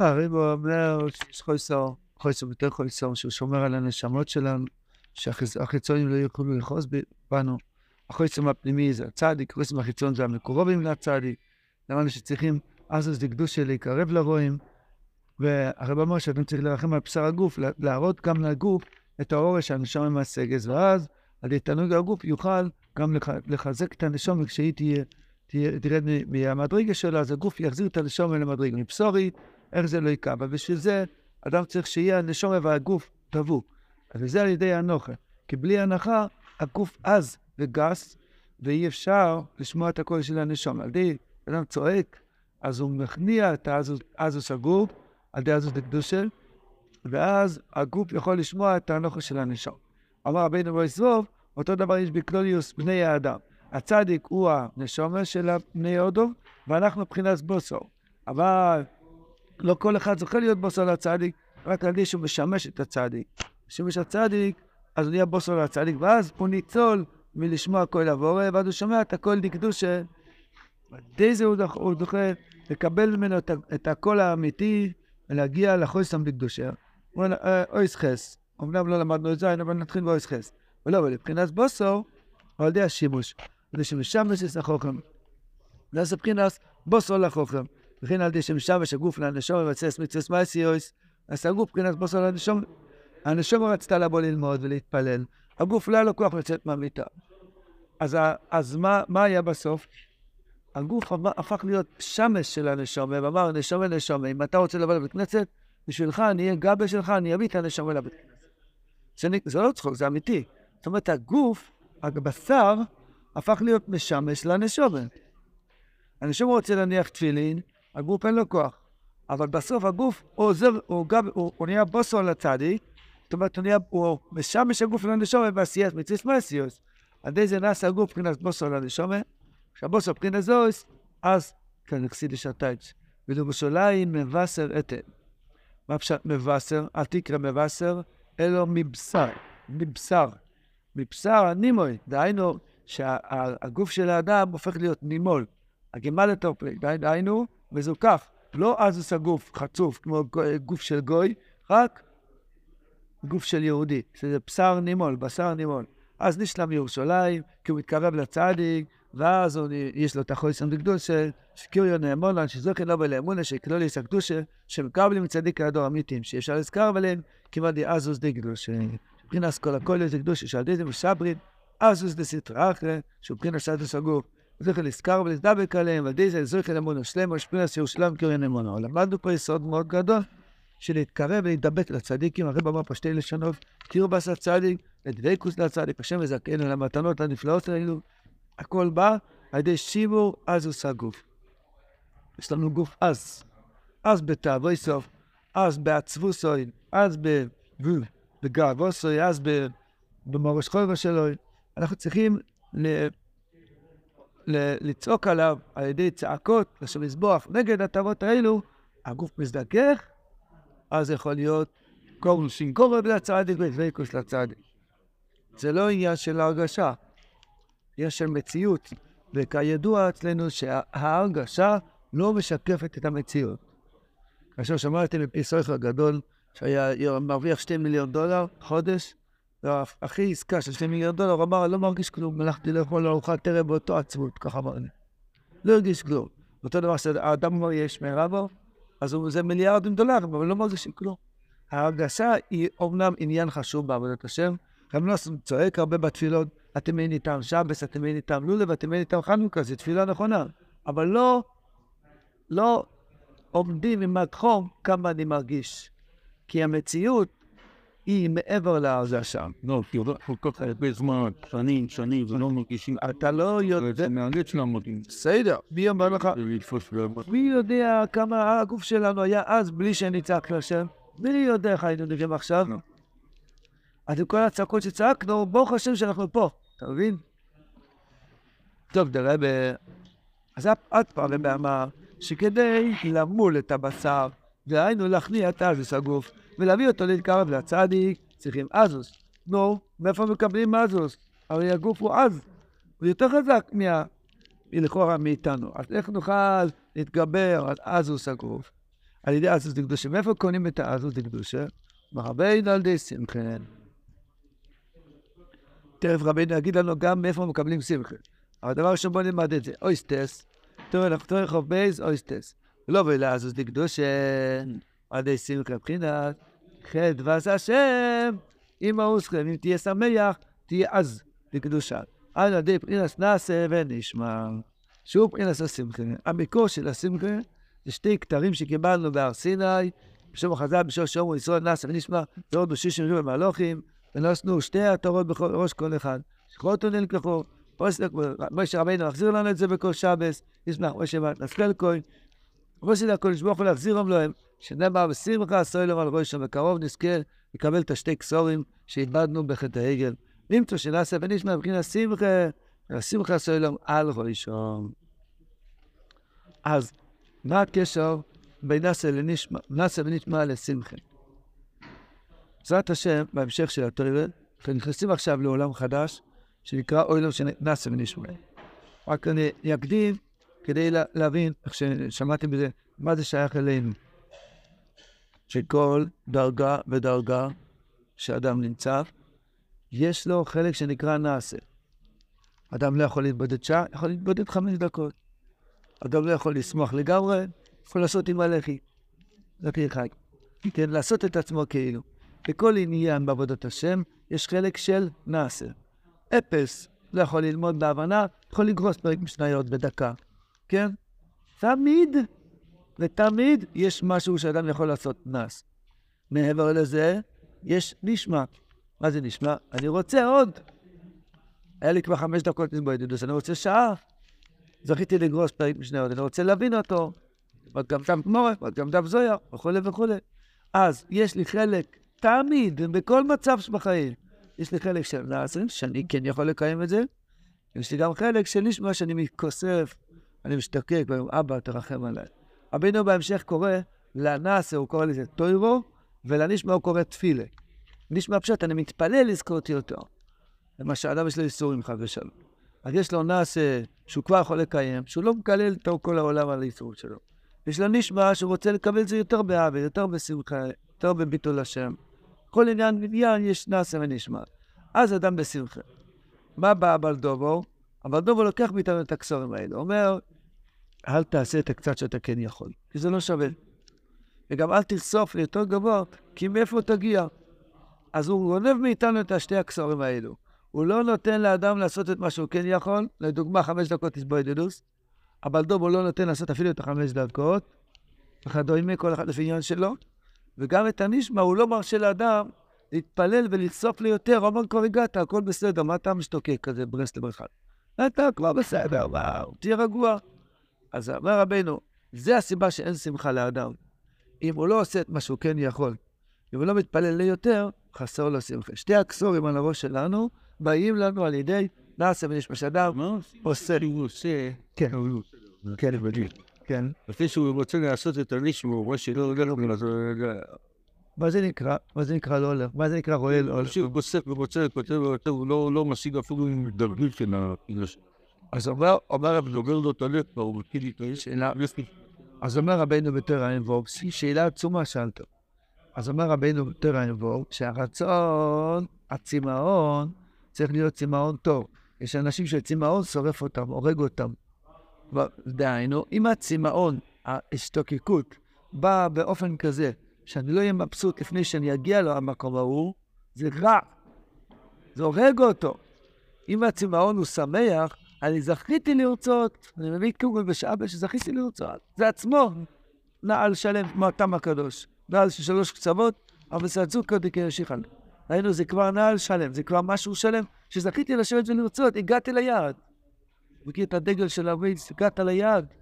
הריבו אומר שיש חוסר, חוסר יותר חוסר, שהוא שומר על הנשמות שלנו, שהחיצונים לא יוכלו לכעוס בנו. החוסר הפנימי זה הצדיק, החוסר החיצון זה המקורבים לצדיק. למדנו שצריכים אז אז לקדושה להיקרב לרועים. והרב אומר שאתם צריכים לרחם על בשר הגוף, להראות גם לגוף את האורש שהנשמה מהסגז, ואז על ידי תענוג הגוף יוכל גם לחזק את הנשמה כשהיא תהיה, תהיה, תרד מהמדרגה שלה, אז הגוף יחזיר את הנשמה למדרגה. מבשורית, איך זה לא יקע. אבל בשביל זה, אדם צריך שיהיה הנשמה והגוף דבוק. אז זה על ידי הנוכל. כי בלי הנחה, הגוף עז וגס, ואי אפשר לשמוע את הקול של הנשמה. על ידי אדם צועק, אז הוא מכניע את האזוס הגוף, על ידי אזוס דקדושה, ואז הגוף יכול לשמוע את הנוכל של הנשמה. אמר רבינו בויסרוב, אותו דבר יש בכלליות בני האדם. הצדיק הוא הנשמה של בני הדור, ואנחנו מבחינת בשר. אבל לא כל אחד זוכה להיות בשר לצדיק, רק על ידי שהוא משמש את הצדיק. משמש הצדיק, אז הוא נהיה בשר לצדיק, ואז הוא ניצול מלשמוע קול הבורא, ואז הוא שומע את הקול דקדושה. די זה הוא זוכה לקבל ממנו את הקול האמיתי ולהגיע לחותם דקדושה. הוא אומר, אה, אויס חס. אמנם לא למדנו את זה, אבל נתחיל באויס חס. ולא, אבל מבחינת בוסו, על ידי השימוש. כדי שמשמש את החוכם. זה מבחינת בוסו לחוכם. וכן על ידי שמשמש הגוף לאנשום ומבצע סמיצוס מייסיוס, אז הגוף מבחינת בוסו לאנשום. הנשום רצתה לבוא ללמוד ולהתפלל. הגוף לא היה לו כוח לצאת מהמיטה. אז, אז מה, מה היה בסוף? הגוף הפך להיות שמש של הנשומה, ואמר, נשומה, נשומה, אם אתה רוצה לבוא לבית כנסת, בשבילך אני אהיה גבה שלך, אני אביא את הנשומה לבית כנסת. זה לא צחוק, זה אמיתי. זאת אומרת, הגוף, הבשר, הפך להיות משמש לנשומה. הנשומה רוצה להניח תפילין, הגוף אין לו כוח. אבל בסוף הגוף עוזר, הוא, גב, הוא, הוא נהיה בוסו על הצדיק, זאת אומרת, הוא, נהיה, הוא משמש הגוף לנשומה בעשיית מצווה מסיוס. על ידי זה נעשה הגוף מבחינת בוסו לנשומה. כשהבוסו מבחינת זויס, אז כאן נכסיד לשעתייץ. ולירושלים מבשר אתן. מה פשוט מבשר? אל תקרא מבשר, אלא מבשר. מבשר. מבשר הנימוי, דהיינו שהגוף של האדם הופך להיות נימול. הגימל הטופלי, דהיינו מזוכח. לא אזוס הגוף חצוף כמו גוף של גוי, רק גוף של יהודי, שזה בשר נימול, בשר נימול. אז נשלם ירושלים, כי הוא מתקרב לצדיק, ואז הוא, יש לו את החויסם דקדושה, שקיריו נאמונן, שזוכן לא בלאמונה, שכלוליס הקדושה, שמקבלים צדיק הדור אמיתים, שאפשר לזכר עליהם, כמעט אזוס דקדושה. מבחינת כל הכל זה קדושה, שעל ידי זה משברין, אזוס דסתרא אחרי, שהוא מבחינת סטוס הגוף. זוכר לזכר ולהזדבק עליהם, ועל ידי זה זוכר אמונה שלמה, שפינס ירושלים קריון אמונה. למדנו פה יסוד מאוד גדול, של להתקרב ולהתדבק לצדיקים, הרב אמר פה שתי לשונות, קרבס לצדיק, לדבקוס לצדיק, השם מזכנו על המתנות הנפלאות האלו, הכל בא על ידי שימור אזוס הגוף. יש לנו גוף עז, עז בתאווי סוף, עז בעצבוסוי, עז בגאווסוי, עז במורש חובה שלו. אנחנו צריכים ל... לצעוק עליו על ידי צעקות, לשם לסבוח נגד התאוות האלו, הגוף מזדכך, אז יכול להיות כל שינקורת לצדיק ודבקוס לצדיק. זה לא עניין של הרגשה, עניין של מציאות. וכידוע אצלנו שההרגשה לא משקפת את המציאות. כאשר שמעתי מפי סויכר גדול, שהיה מרוויח שתי מיליון דולר חודש, והכי עסקה של שתי מיליון דולר, הוא אמר, לא מרגיש כלום, הלכתי לאכול ארוחת ערב באותו עצמות, ככה אמר לי. לא הרגיש כלום. אותו דבר שהאדם אומר יש מרבו, אז זה מיליארדים דולרים, אבל לא מרגישים כלום. ההרגשה היא אומנם עניין חשוב בעבודת השם. רב נוסון צועק הרבה בתפילות, אתם אין איתם שבס, אתם אין איתם לולב, אתם אין איתם חנוכה, זו תפילה נכונה. אבל לא, לא עומדים עם החום כמה אני מרגיש. כי המציאות היא מעבר להרגשה. לא, כי עובר כל כך הרבה זמן, שנים, שנים, ולא מרגישים... אתה לא יודע... זה מאלץ לעמודים. בסדר, מי אומר לך? מי יודע כמה הגוף שלנו היה אז בלי שנצעק לשם? מי יודע איך היינו נראים עכשיו? אז עם כל הצעקות שצעקנו, ברוך השם שאנחנו פה, אתה מבין? טוב, תראה, אז עוד פעם אמר שכדי למול את הבשר, דהיינו להכניע את אזוס הגוף, ולהביא אותו להתקרב לצדיק, צריכים אזוס. נו, מאיפה מקבלים אזוס? הרי הגוף הוא עז, הוא יותר חזק מה... לכאורה מאיתנו. אז איך נוכל להתגבר על עזות הגוף? על ידי עזות דקדושה. מאיפה קונים את העזות דקדושה? מרבינו על ידי שמחה. תכף רבינו יגיד לנו גם מאיפה מקבלים שמחה. אבל דבר ראשון בוא נלמד את זה. אות ט', תורה כ"ב, אות ט'. לבוא לעזות דקדושה, על ידי שמחה מבחינת חדוות השם, אם אוסכם, אם תהיה שמח, תהיה עז לקדושה. על ידי פרינס נעשה ונשמע. שהוא פרינס השמחה. המקור של השמחה זה שתי כתרים שקיבלנו בהר סיני, בשם החז"ל, בשם שאומרו ישראל נעשה ונשמע, זה עוד בשישים ריבו מהלוכים, ונוסנו שתי התורות בראש כל אחד. שכותו נלקחו, משה רבינו מחזיר לנו את זה בכל שבס, ישמח משה נסכל כהן. משה הקדוש ברוך הוא להחזיר להם, שנאמר בשמחה סוילר על ראשם, בקרוב נזכה לקבל את השתי כסורים שאיבדנו בחטא העגל. נמצא שנעשה ונשמע מבחינת שמחה, שמחה סוילם על ראשם. אז מה הקשר בין נעשה ונשמע לשמחה? בעזרת השם, בהמשך של אנחנו נכנסים עכשיו לעולם חדש, שנקרא אוילם של נעשה ונשמע. רק אני אקדים כדי להבין, איך ששמעתם בזה, מה זה שייך אלינו. שכל דרגה ודרגה שאדם נמצא, יש לו חלק שנקרא נעשה. אדם לא יכול להתבודד שעה, יכול להתבודד חמש דקות. אדם לא יכול לשמוח לגמרי, יכול לעשות עם הלחי. זה חי. כן, לעשות את עצמו כאילו. בכל עניין בעבודת השם יש חלק של נעשה. אפס לא יכול ללמוד בהבנה, יכול לגרוס פרק משניות בדקה. כן? תמיד ותמיד יש משהו שאדם יכול לעשות נס. מעבר לזה, יש נשמע. מה זה נשמע? אני רוצה עוד. היה לי כבר חמש דקות לסבוא ידידוס, אני רוצה שעה. זכיתי לגרוס פרק משניות, אני רוצה להבין אותו. עוד גם דם גמורת, עוד גם דם זויה, וכולי וכולי. אז יש לי חלק, תמיד, בכל מצב בחיים, יש לי חלק של נאסרים, שאני כן יכול לקיים את זה. יש לי גם חלק של נשמע שאני מתכוסף, אני משתקק, ואומר, אבא, תרחם עליי. רבינו בהמשך קורא לנאסר, הוא קורא לזה טוירו, ולנשמע הוא קורא תפילה. נשמע פשוט, אני מתפלל לזכות יותר. למה שאדם יש לו איסורים חד ושלום. אז יש לו נאסר שהוא כבר יכול לקיים, שהוא לא מקלל את כל העולם על האיסור שלו. יש לו נשמע שהוא רוצה לקבל את זה יותר באהבה, יותר בשמחה, יותר בביטול השם. כל עניין עניין יש נאסר ונשמע. אז אדם בשמחה. מה בא הבלדובו? הבלדובו לוקח מאיתנו את הכסורים האלה. אומר, אל תעשה את הקצת שאתה כן יכול, כי זה לא שווה. וגם אל תרסוף ליותר גבוה, כי מאיפה תגיע? אז הוא גונב מאיתנו את השתי הכסרים האלו. הוא לא נותן לאדם לעשות את מה שהוא כן יכול, לדוגמה חמש דקות תסבוידדוס, אבל דוב הוא לא נותן לעשות אפילו את החמש דקות, וכדומה, כל אחד לפי עניין שלו, וגם את הנשמע הוא לא מרשה לאדם להתפלל ולחשוף ליותר, אומר כבר הגעת, הכל בסדר, מה אתה משתוקק כזה ברסלב אחד? אתה כבר בסדר, וואו, תהיה רגוע. אז אמר רבנו, זה הסיבה שאין שמחה לאדם. אם הוא לא עושה את מה שהוא כן יכול, אם הוא לא מתפלל ליותר, חסר לו שמחה. שתי הכסורים על הראש שלנו באים לנו על ידי נעשה ונשמע שאדם עושה. הוא עושה, כן, כן, כן. לפני שהוא רוצה לעשות את הנשמע, הוא רואה שלא הולך לו, אז מה זה נקרא? מה זה נקרא לא הולך? מה זה נקרא רואה לא הולך? הוא אוסף ורוצה, כותב וכותב, הוא לא- לא משיג אפילו עם דרגית של ה... אז אומר, אומר רב סוגר לו את הלב, הוא מתחיל. שאלה, אז אומר רבנו בתור עין ווב, שאלה עצומה שאלת. אז אומר רבנו בתור עין ווב, שהרצון, הצמאון, צריך להיות צמאון טוב. יש אנשים שצמאון שורף אותם, הורג אותם. דהיינו, אם הצמאון, ההשתוקקות, באה באופן כזה, שאני לא אהיה מבסוט לפני שאני אגיע למקום ההוא, זה רע. זה הורג אותו. אם הצמאון הוא שמח, אני זכיתי לרצות, אני מביא קוגל בשאבה שזכיתי לרצות. זה עצמו נעל שלם כמו התם הקדוש. נעל של שלוש קצוות, אבל זה הצוקר דקיישיכן. ראינו, זה כבר נעל שלם, זה כבר משהו שלם, שזכיתי לשבת ולרצות, הגעתי ליעד. מכיר את הדגל של הווייס, הגעת ליעד.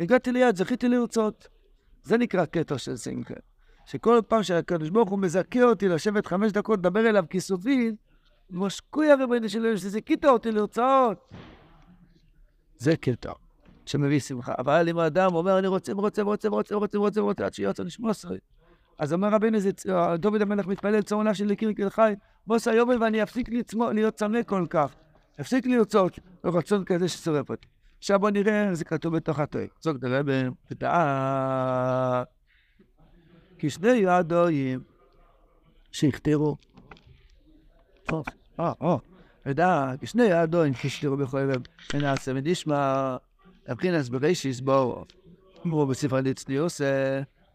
הגעתי ליעד, זכיתי לרצות. זה נקרא קטע של שמחה. שכל פעם שהקדוש ברוך הוא מזכה אותי לשבת חמש דקות, לדבר אליו כיסופית, משקויה רבנו שלו, שזיכית אותי לרצות. זה קטע שמביא שמחה. אבל אם האדם אומר, אני רוצה ורוצה ורוצה ורוצה ורוצה ורוצה ורוצה עד שיוצא נשמע עשרה. אז אומר רבינו, זה דוד המלך מתפלל צור נפשי לקיר כל חי, בוס היובל ואני אפסיק להיות צמא כל כך. אפסיק לרצות רצון כזה ששורף אותי. עכשיו בוא נראה, זה כתוב בתוך התואר. זאת הרב, ודעה, כי שני הדויים שהכתירו. אה, אה, ידע, כי שני הדויים שהכתירו בכל לב, ונעשה ונשמע, מבחינס בראשיס בואו, אמרו בספר ליצניוס,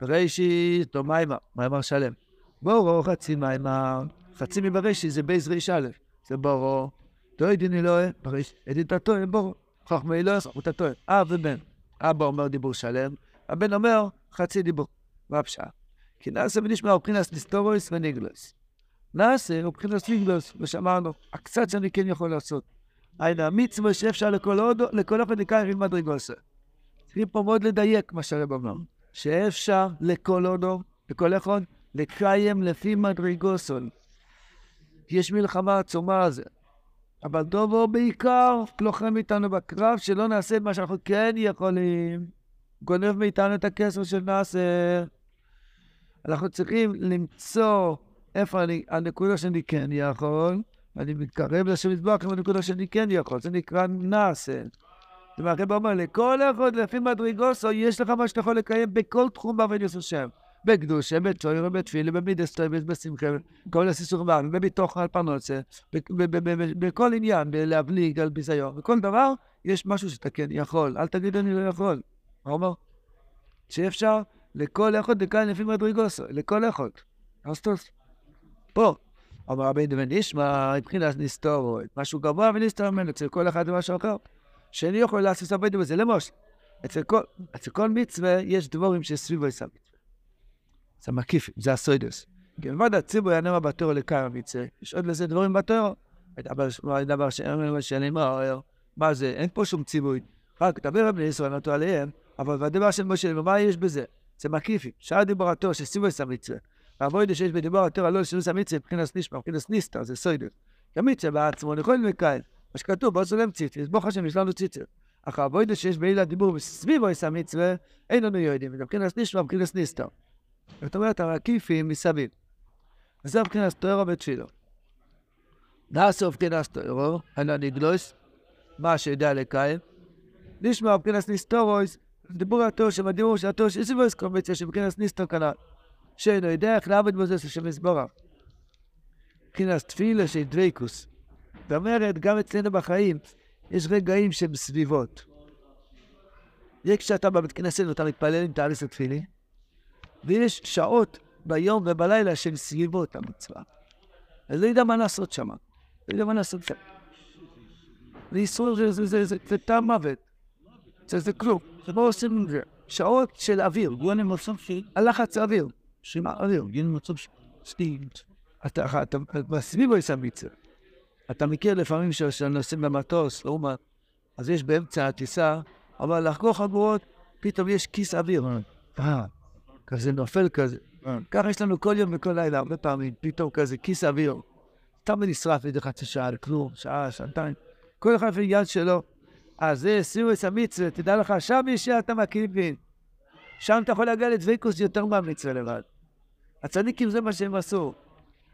בראשיס, לא מיימר, מיימר שלם. בואו חצי מיימר, חצי מבראשיס זה בייס ריש א', זה בואו, לא ידין אלוהי, בראש, את הטועה, בואו, חכמי אלוהי, חכמות הטועה, אב ובן. אבא אומר דיבור שלם, הבן אומר חצי דיבור. מה הפשעה? כי נעשה ונשמע מבחינת ניסטורויס וניגלוס. נעשה מבחינת ניגלוס, ושמענו, הקצת שאני כן יכול לעשות. היינו המצווה שאפשר לכל עוד, לכל אופן נקרא עם מדרגוסה. צריכים פה מאוד לדייק מה שהרב אומר. שאפשר לכל הודו, לכל אחד, לקיים לפי מדרגוסון. יש מלחמה עצומה על זה. אבל דובו בעיקר לוחם איתנו בקרב, שלא נעשה את מה שאנחנו כן יכולים. גונב מאיתנו את הכסף של נאסר. אנחנו צריכים למצוא איפה אני, הנקודה שאני כן יכול, אני מתקרב לשם מזבח עם הנקודה שאני כן יכול, זה נקרא נאסר. זאת אומרת, הרב אומר, לכל אחד לפי מדרגוסו, יש לך מה שאתה יכול לקיים בכל תחום בעבודת השם. בקדושה, בתוירה, בתפילה, במידס טויבס, בשמחה, כל הסיסור מעם, ובתוך הפרנוסה, בכל עניין, בלהבליג על ביזיון, בכל דבר, יש משהו שאתה כן יכול. אל תגיד אני לא יכול. מה אומר? שאפשר לכל אחד לכאן לפי מדרגוסו, לכל אחד. אסטוס. פה. אומר רבינו ונשמע, מבחינת נסתורו, משהו גבוה ונסתור ממנו, אצל כל אחד ומשהו אחר. שאני יכול לעשות עבודה בזה, למשל, אצל כל, אצל כל מצווה יש דבורים שסביבו יש המצווה. זה מקיף, זה הסוידוס. כי מלבד הציבור ינאמר בתור לקרא המצווה, יש עוד לזה דברים בתור. דבר שאני אומר, מה זה, אין פה שום ציווי. רק דבר בני ישראל נתו עליהם, אבל בדבר של משה, מה יש בזה? זה מקיפי. שאר דיבור התור שסיבו את המצווה. והבוידה שיש בדיבור התור הלא שינוס המצווה, מבחינת נשמע, מבחינת ניסטר, זה סוידוס. המצווה בעצמו, לכל מקיים. מה שכתוב, בוא צולם ציצר, ברוך השם, יש לנו ציצר. אך הבוידה שיש בעילה דיבור וסביבו את המצווה, אין לנו יודעים, מבחינת נשמע, מבחינת ניסטר. זאת אומרת, המקיפים מסביב. וזה מבחינת תוארו בתפילו. נעשה מבחינת תוארו, הנה נגלוס, מה שיודע לקיים. נשמע מבחינת ניסטורויס, דיבור התואר שמדיבור של התואר של סיבויס קומביציה שמבחינת ניסטור כנ"ל. שאינו יודע איך לעבוד בזה של מזבורה. מבחינת תפילה של דוויקוס. זאת אומרת, גם אצלנו בחיים יש רגעים שהם סביבות. זה כשאתה בבית כנסת ואתה מתפלל עם תאריס התפילי, ויש שעות ביום ובלילה שהן סביבות המצווה. אז לא יודע מה לעשות שם. לא יודע מה לעשות שם. ואיסור זה, טעם מוות. זה, זה כלום. זה לא עושים עם זה. שעות של אוויר. גוון מצב של... הלחץ אוויר. שמה? אוויר. גין מצב של... סטינט. אתה, אתה, בסביבו יש. אתה מכיר לפעמים שנוסעים במטוס, לעומת, אז יש באמצע הטיסה, אבל לחגור חגורות, פתאום יש כיס אוויר. אה, כזה נופל כזה. ככה יש לנו כל יום וכל לילה, הרבה פעמים, פתאום כזה כיס אוויר. סתם נשרף איזה חצי שעה, כלום, שעה, שעתיים. כל אחד יד שלו. אז זה סירוס המצווה, תדע לך, שם יש שאתה מקריבין. שם אתה יכול להגיע לדבקוס יותר מהמצווה לבד. הצדיקים זה מה שהם עשו.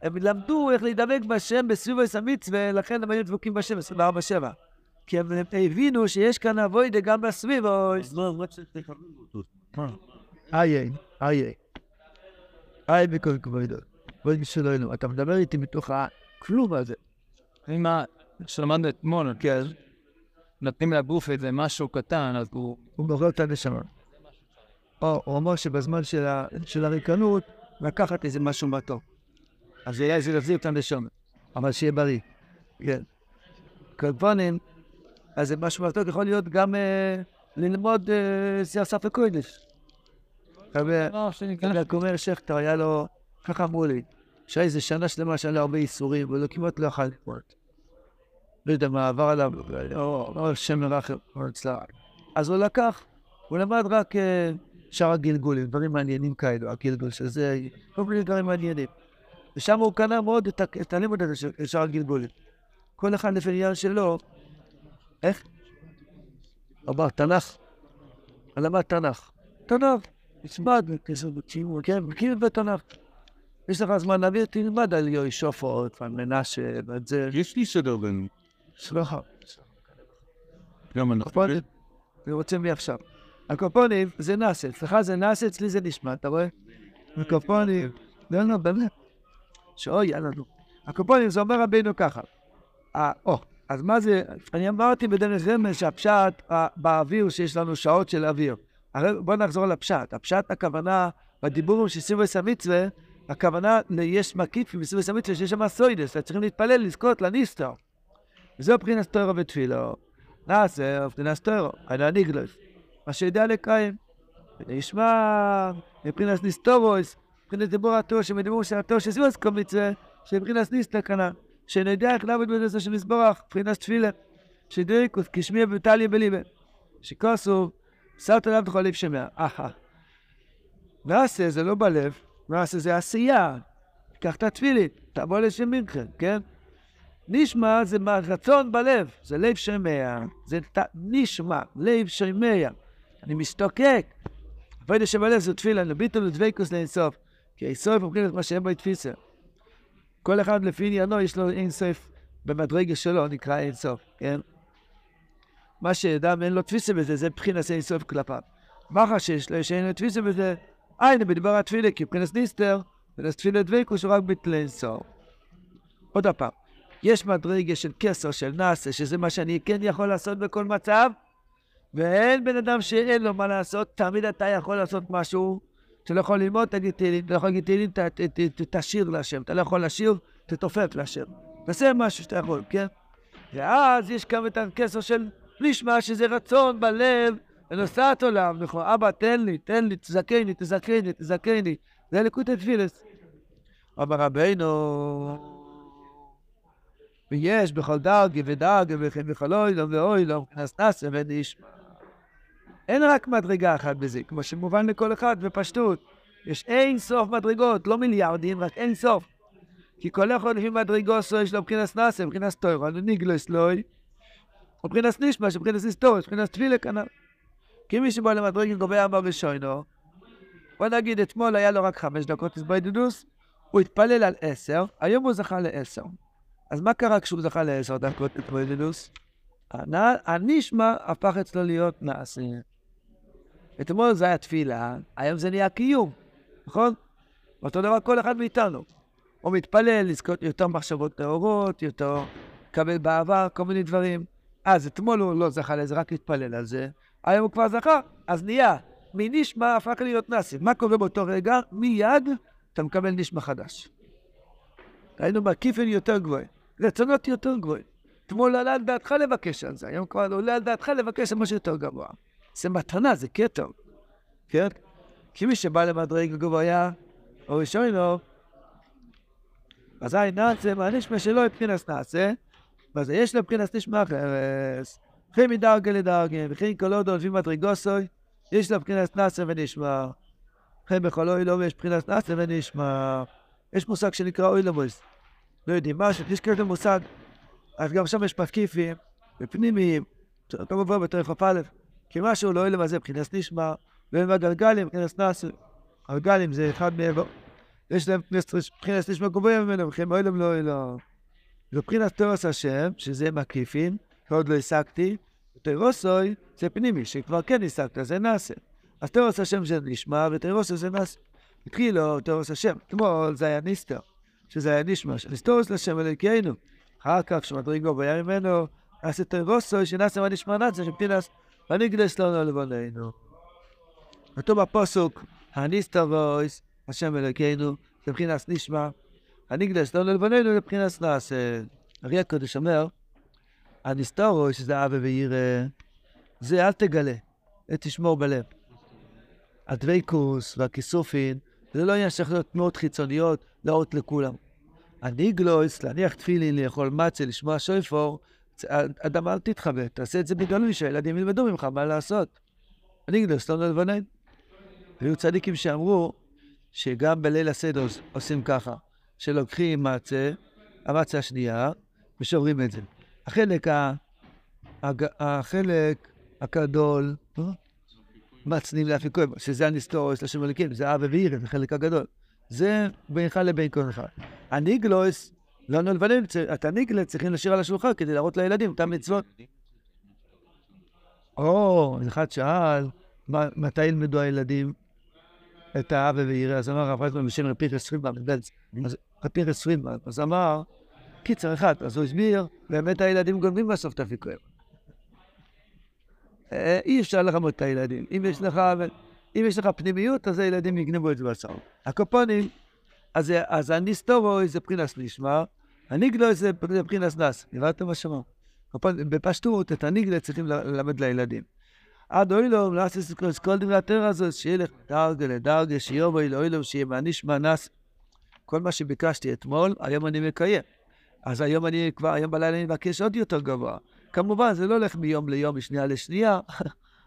הם למדו איך להידבק בשם בסירוס המצווה, לכן הם היו דבוקים בשם 24-7. כי הם הבינו שיש כאן אבוידה גם בסביבוס. לא, מה? איי, איי. איי בכל כבודו. כבוד בשבילנו. אתה מדבר איתי מתוך הכלום הזה. אם ה... שלמדנו אתמול, כן. נותנים לגוף איזה משהו קטן, אז הוא... הוא מוכר את הנשמה. או, הוא אומר שבזמן של, ה, של הריקנות, לקחת איזה משהו מתוק. אז זה היה איזה להחזיר את הנשמה. אבל שיהיה בריא. כן. קלפונים, אז זה משהו מתוק יכול להיות גם אה, ללמוד אה. הרבה, דבר שנקרא... רק אומר שכטר, היה לו, ככה אמרו לי, שהיה איזה שנה שלמה שהיה לו הרבה ייסורים, והוא לא כמעט לא יכל ללמוד. לא יודע מה עבר עליו, או שם מרחם, או אצלה. אז הוא לקח, הוא למד רק אה, שאר הגלגולים, דברים מעניינים כאלו, הגלגול שזה, כל מיני דברים מעניינים. ושם הוא קנה מאוד את, את הלימוד הזה של שאר הגלגולים. כל אחד לפי עניין שלו, איך? אמר תנ"ך, הוא למד תנ"ך. תנ"ך, נצמד, כן, מכיר בתנ"ך. יש לך זמן להעביר, תלמד על יהושופוט, ועל מנשה, ועל זה. יש לי סדר בין... סליחה. גם אנחנו... רוצה מי עכשיו. הקופונים זה נאסה, אצלך זה נאסה, אצלי זה נשמע, אתה רואה? הקופונים, לא, לא, באמת. שאוי, יאללה, נו. הקופונים, זה אומר רבינו ככה. אה, או, אז מה זה, אני אמרתי בדרך רמז שהפשט אה, באוויר, שיש לנו שעות של אוויר. הרי בואו נחזור לפשט. הפשט, הכוונה, בדיבורים של סיבוס המצווה, הכוונה ליש מקיפים בסיבוס המצווה שיש שם סוידס, צריכים להתפלל, לזכות לניסטר. וזהו מבחינת תוירו ותפילו. נעשה מבחינת תוירו, היינו הניגלוס. מה שיודע לקיים. ונשמע מבחינת ניסטורוס, מבחינת דיבור התור, שמדיבור של התור של כל מצווה, שמבחינת ניסטר כנ"ל. שנדע איך לעבוד בזה של מזבורך, מבחינת תפילה. שדריקוס כשמיע וטליה בליבה. שכוסו, סלט עליו בכל לב שמע. אחא. נעשה זה לא בלב, נעשה זה עשייה. קח את התפילית, תבוא לשם מנכן, כן? נשמע זה רצון בלב, זה לב שמע, זה ת... נשמע, לב שמע. אני מסתוקק. עבודה שבלב זה תפילה, לביטול ודבקוס לאינסוף. כי אינסוף אומרים את מה שאין בו תפיסה. כל אחד לפי עניינו יש לו אינסוף במדרגה שלו, נקרא אינסוף, כן? מה שאדם אין לו תפיסה בזה, זה מבחינת אינסוף כלפיו. מה חשש לו שאין לו תפיסה בזה? היינו בדבר התפילה, כי מבחינת ניסטר, מבחינת תפילה דבקוס הוא רק בתלי אינסוף. עוד פעם, יש מדרגה של כסר, של נאסה, שזה מה שאני כן יכול לעשות בכל מצב, ואין בן אדם שאין לו מה לעשות, תמיד אתה יכול לעשות משהו. אתה לא יכול ללמוד, תגיד תהילים, אתה לא יכול להגיד תהילים, תשיר להשם, אתה לא יכול לשיר, תתופף להשם. תעשה משהו שאתה יכול, כן? ואז יש גם את הכסר של נשמע שזה רצון בלב לנוסעת עולם, נכון? אבא, תן לי, תן לי, תזכני, תזכני, תזכני. זה לקוטי תפילס. אמר רבינו, ויש בכל דרגי ודרגי וכן בכל אוילום ואוילום, כנס נאסה ונשמע. אין רק מדרגה אחת בזה, כמו שמובן לכל אחד בפשטות. יש אין סוף מדרגות, לא מיליארדים, רק אין סוף. כי כל אחד לפי מדרגוסו יש לו מבחינת נאסה, מבחינת סטוירו, אני ניגלוס לוי, מבחינת נשמע, מבחינת היסטוריה, מבחינת תפילה כנ"ל. כי מי שבא למדרגים גובה אמר בשוינו, בוא נגיד, אתמול היה לו רק חמש דקות הסביידדוס, הוא התפלל על עשר, היום הוא זכה לעשר. אז מה קרה כשהוא זכה לעשר דקות התבודדוס? הנשמע הפך אצלו להיות נעשה. אתמול זה היה תפילה, היום זה נהיה קיום, נכון? אותו דבר כל אחד מאיתנו. הוא מתפלל לזכות יותר מחשבות טהורות, יותר לקבל בעבר, כל מיני דברים. אז אתמול הוא לא זכה לזה, רק התפלל על זה. היום הוא כבר זכה, אז נהיה מנשמע הפך להיות נאסי. מה קורה באותו רגע? מיד אתה מקבל נשמע חדש. היינו מקיפים יותר גבוהים, רצונות יותר גבוהים. אתמול עלה על דעתך לבקש על זה, היום כבר עולה על דעתך לבקש על משהו יותר גבוה. זה מתנה, זה כתר, כן? כי מי שבא למדרג גבוהה, או ראשון לו, אזי נעשה מהנשמע שלו מבחינס נעשה, ואז יש לו מבחינס נשמע אחרת. וכי מדרגה לדרגה, וכי כל עוד לפי מדרגוסוי, יש לו מבחינס נעשה ונשמע. וכי בכל אוי לא יש מבחינס נעשה ונשמע. יש מושג שנקרא אוילמוס. לא יודעים מה, יש כזה מושג. אז גם שם יש מפקיפים ופנימיים, כמובן בתור כ"א. כי משהו לא אוילם הזה מבחינת נשמע, והם הגלגלים מבחינת נאסר. הגלגלים זה אחד מהם, יש להם מבחינת נשמע גבוה ממנו, וכן אוילם לא אוילם. מבחינת תורס השם, שזה מקיפים, שעוד לא השגתי, ותרוסוי זה פנימי, שכבר כן השגת, זה נאסר. אז תורס השם זה נשמע, ותרוסוי זה נאסר. התחילו תורס השם. אתמול זה היה ניסטר, שזה היה נשמע, שנסתורס לשם אלוקינו. אחר כך, כשמדרגו והיה ממנו, נעשה תרוסוי, שנעשה מה נשמע נאצה, שפטינס, ונגדס לנו לבוננו. כתוב בפוסוק, הניסטר וויס, השם אלוקינו, מבחינת נשמע, הנגדס לנו לבוננו לבחינת נעשה. ארי הקודש אומר, הניסטורו, שזה אבי וירא, זה אל תגלה, זה תשמור בלב. הדבקוס והכיסופין, זה לא עניין שצריך להיות תנועות חיצוניות, להראות לכולם. הניגלויס, להניח תפילין, לאכול מצה, לשמוע שויפור, אדם אל תתחבא, תעשה את זה בגלוי, שהילדים ילמדו ממך מה לעשות. הניגלויס, לא לבנן. היו צדיקים שאמרו שגם בליל הסדר עושים ככה, שלוקחים מצה, המצה השנייה, ושוברים את זה. החלק, החלק הגדול, מצנים לאפיקוים, שזה הנסתורוס לשם אלוקים, זה אב ואירא, זה החלק הגדול. זה בינך לבין כל אחד. הניגלוס, לא נלבנים, את הניגלה צריכים לשיר על השולחן כדי להראות לילדים את המצוות. או, אחד שאל, מתי ילמדו הילדים? את האבא ויראה, אז אמר הרב רייכמן בשם פרידמן, מבלץ, אז רב אז אמר, קיצר אחד, אז הוא הסביר, באמת הילדים גונבים בסוף את אפיקויים. אה, אי אפשר לרמות את הילדים. אם יש לך, אם יש לך פנימיות, אז הילדים יגנבו את זה בסוף. הקופונים, אז, אז הניסטורו זה פרינס נשמע, הניגלו זה פרינס נס. הבנתם מה שאמר? בפשטות, את הניגלה צריכים ללמד לילדים. עד אוילום, לאסס כל דברי התרא הזאת, שילך דרגה לדרגה, אל אוילום, שיהיה מהנשמע נס. כל מה שביקשתי אתמול, היום אני מקיים. אז היום אני כבר, היום בלילה אני מבקש עוד יותר גבוה. כמובן, זה לא הולך מיום ליום, משנייה לשנייה,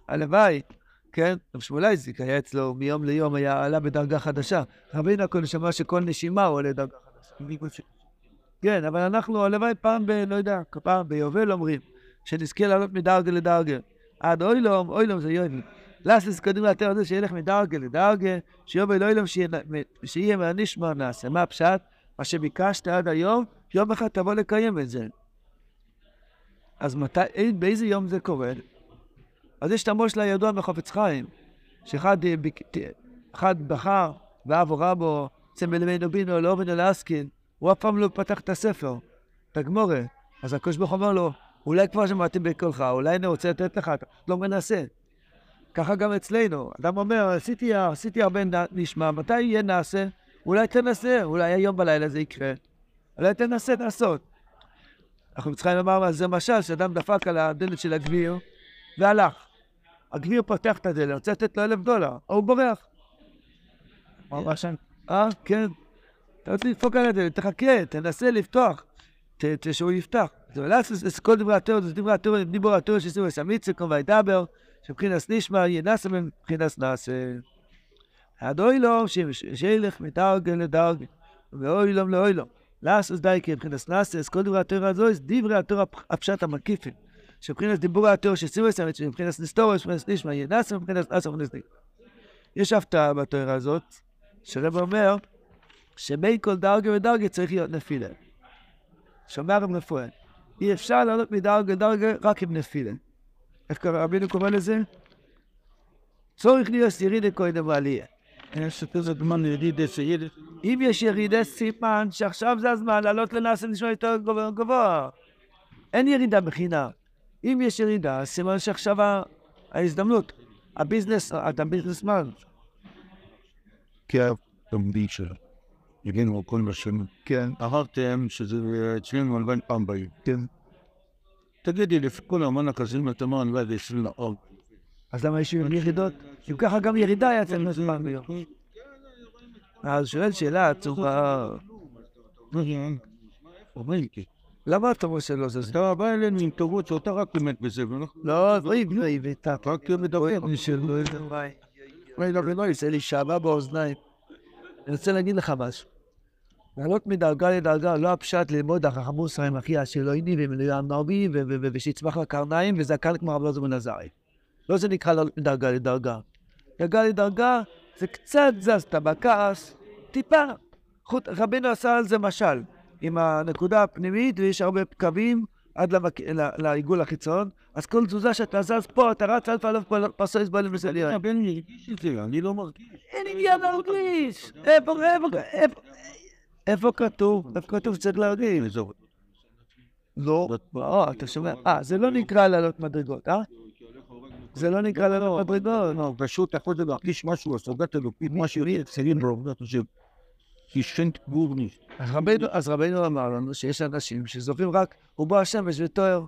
הלוואי, כן? רב שמואלייזיק היה אצלו, מיום ליום היה עלה בדרגה חדשה. רבינו הכל שמע שכל נשימה הוא עולה דרגה חדשה. כן, אבל אנחנו, הלוואי פעם ב... לא יודע, פעם ביובל אומרים, שנזכה לעלות מדרגה לדרגה. עד אוילום, אוילום זה יובל. לאסס קודם לאתר הזה שילך מדרגה לדרגה, שיובל אוילום שיהיה מהנשמע נעשה. מה הפשט? מה שביקשת עד היום, יום אחד תבוא לקיים את זה. אז מתי, באיזה יום זה קורה? אז יש את המושל הידוע מחופץ חיים, שאחד אחד בחר, ואבו רבו, צמל ממנו בינו, לא עובד להסקין, הוא אף פעם לא פתח את הספר, את הגמורה. אז הקדוש ברוך אומר לו, אולי כבר שמעתי בקולך, אולי אני רוצה לתת לך, אתה לא מנסה. ככה גם אצלנו. אדם אומר, עשיתי, עשיתי הרבה נשמע, מתי יהיה נעשה? אולי תנסה, אולי היום בלילה זה יקרה. אולי תנסה לעשות. אנחנו צריכים לומר על זה משל, שאדם דפק על הדלת של הגביר והלך. הגביר פותח את הדלת, רוצה לתת לו אלף דולר, או הוא בורח. ממש אה, כן. אתה רוצה לדפוק על הדלת, תחכה, תנסה לפתוח, שהוא יפתח. זה לעשות כל דברי התיאור, זה דברי התיאור, דיבור התיאור שעשו את המיצה, כמו וידבר, שבחינס נשמע, יהיה נאסה מבחינס נאסה. הדוי לו, שילך מדרגה לדרגה, ואוילום לאוילום. לעשות די כי מבחינת נאסס, כל דברי התורה הזו, דברי התורה הפשט המקיפים. שמבחינת דיבורי התורה שסירו יסמת, שמבחינת נסתורס, מבחינת נשמע, נאסר, מבחינת נאסר מבחינת נשמע. יש הפתעה בתורה הזאת, שרב אומר, שבין כל דרגה ודרגה צריך להיות נפילה. שומע רב רפואן. אי אפשר לעלות מדרגה לדרגה רק עם נפילה. איך רבינו קורא לזה? צורך להיות ירידה קודם ועלייה. אם יש ירידה, סימן שעכשיו זה הזמן לעלות לנעשה נשמע יותר גבוה. גבוה. אין ירידה בחינם. אם יש ירידה, סימן שעכשיו ההזדמנות, הביזנס, אתה ביזנסמן. כן, תמדי שלו. הגינו על כל מה שהם... כן. אמרתם שזה אצלנו אלפיים פעם ביום. כן. תגידי, לפי כל המון הכזים, אתה אומר, אני עשרים לאור. אז למה יש ירידות? אם ככה גם ירידה היה צריך פעם ביום. אז שואל שאלה עצובה. למה אתה אומר שלא זה? אתה בא אלינו עם טובות שאתה רק באמת בזה, ואנחנו... לא, לא עברי, ואתה רק מדבר. וואי, לא, לא, יצא לי שעבה באוזניים. אני רוצה להגיד לך משהו. לעלות מדרגה לדרגה, לא הפשט ללמוד החכמות עם אחיה השילוני ואליהו הנביא ושיצמח לקרניים וזקן כמו רבי אלעזר בן עזריה. לא זה נקרא לעלות מדרגה לדרגה. דרגה לדרגה זה קצת זזת בכעס, טיפה. חוט, רבינו עשה על זה משל, עם הנקודה הפנימית ויש הרבה קווים עד למק... לעיגול החיצון, אז כל תזוזה שאתה זז פה, אתה רץ אלפא אלף פרסויס בלב וסליון. הבן הרגיש את זה, אני לא מרגיש. אין עניין להרגיש. איפה, איפה, איפה כתוב? איפה כתוב שצריך להרגיש? לא, אה, אתה שומע? אה, זה לא נקרא לעלות מדרגות, אה? זה לא נקרא לעלות מדרגות. לא, פשוט אתה יכול להרגיש משהו, הסוגת אלוקית, משהו, צעירים בעובדת השם. ישן גורניש. אז רבינו אמר לנו שיש אנשים שזוכרים רק, הוא בא השמש ותואר.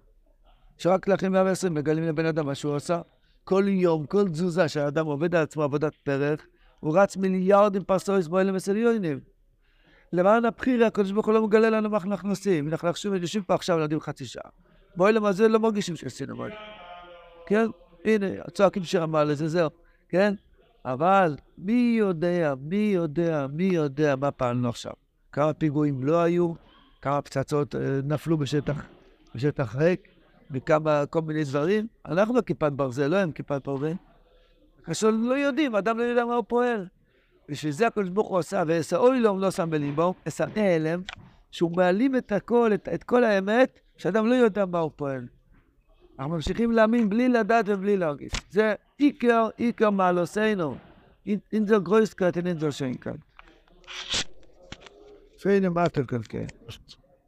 שרק לכם 120 מגלים לבן אדם מה שהוא עשה. כל יום, כל תזוזה שהאדם עובד על עצמו עבודת פרח, הוא רץ מיליארדים פרסויס באוהלים וסליונים. למען הבחירה, הקדוש ברוך הוא לא מגלה לנו מה אנחנו עושים. אנחנו יושבים פה עכשיו, לומדים חצי שעה. באוהלים הזה לא מרגישים שעשינו משהו. כן? הנה, צועקים שרמה לזה, זהו. כן? אבל מי יודע, מי יודע, מי יודע מה פעלנו עכשיו. כמה פיגועים לא היו, כמה פצצות נפלו בשטח, בשטח ריק, וכמה כל מיני דברים. אנחנו לא כיפת ברזל, לא הם כיפת ברזל. כאשר לא יודעים, אדם לא יודע מה הוא פועל. בשביל זה הקדוש ברוך הוא עשה, ועשה אוילום לא שם בליבו, עשה הלם, שהוא מעלים את הכל, את, את כל האמת, שאדם לא יודע מה הוא פועל. אנחנו ממשיכים להאמין בלי לדעת ובלי להרגיש. זה עיקר, עיקר מעלוסינו. אין זו גרויסקאט, אין זו שיינקאט. פיינה מאטר כאן, כן.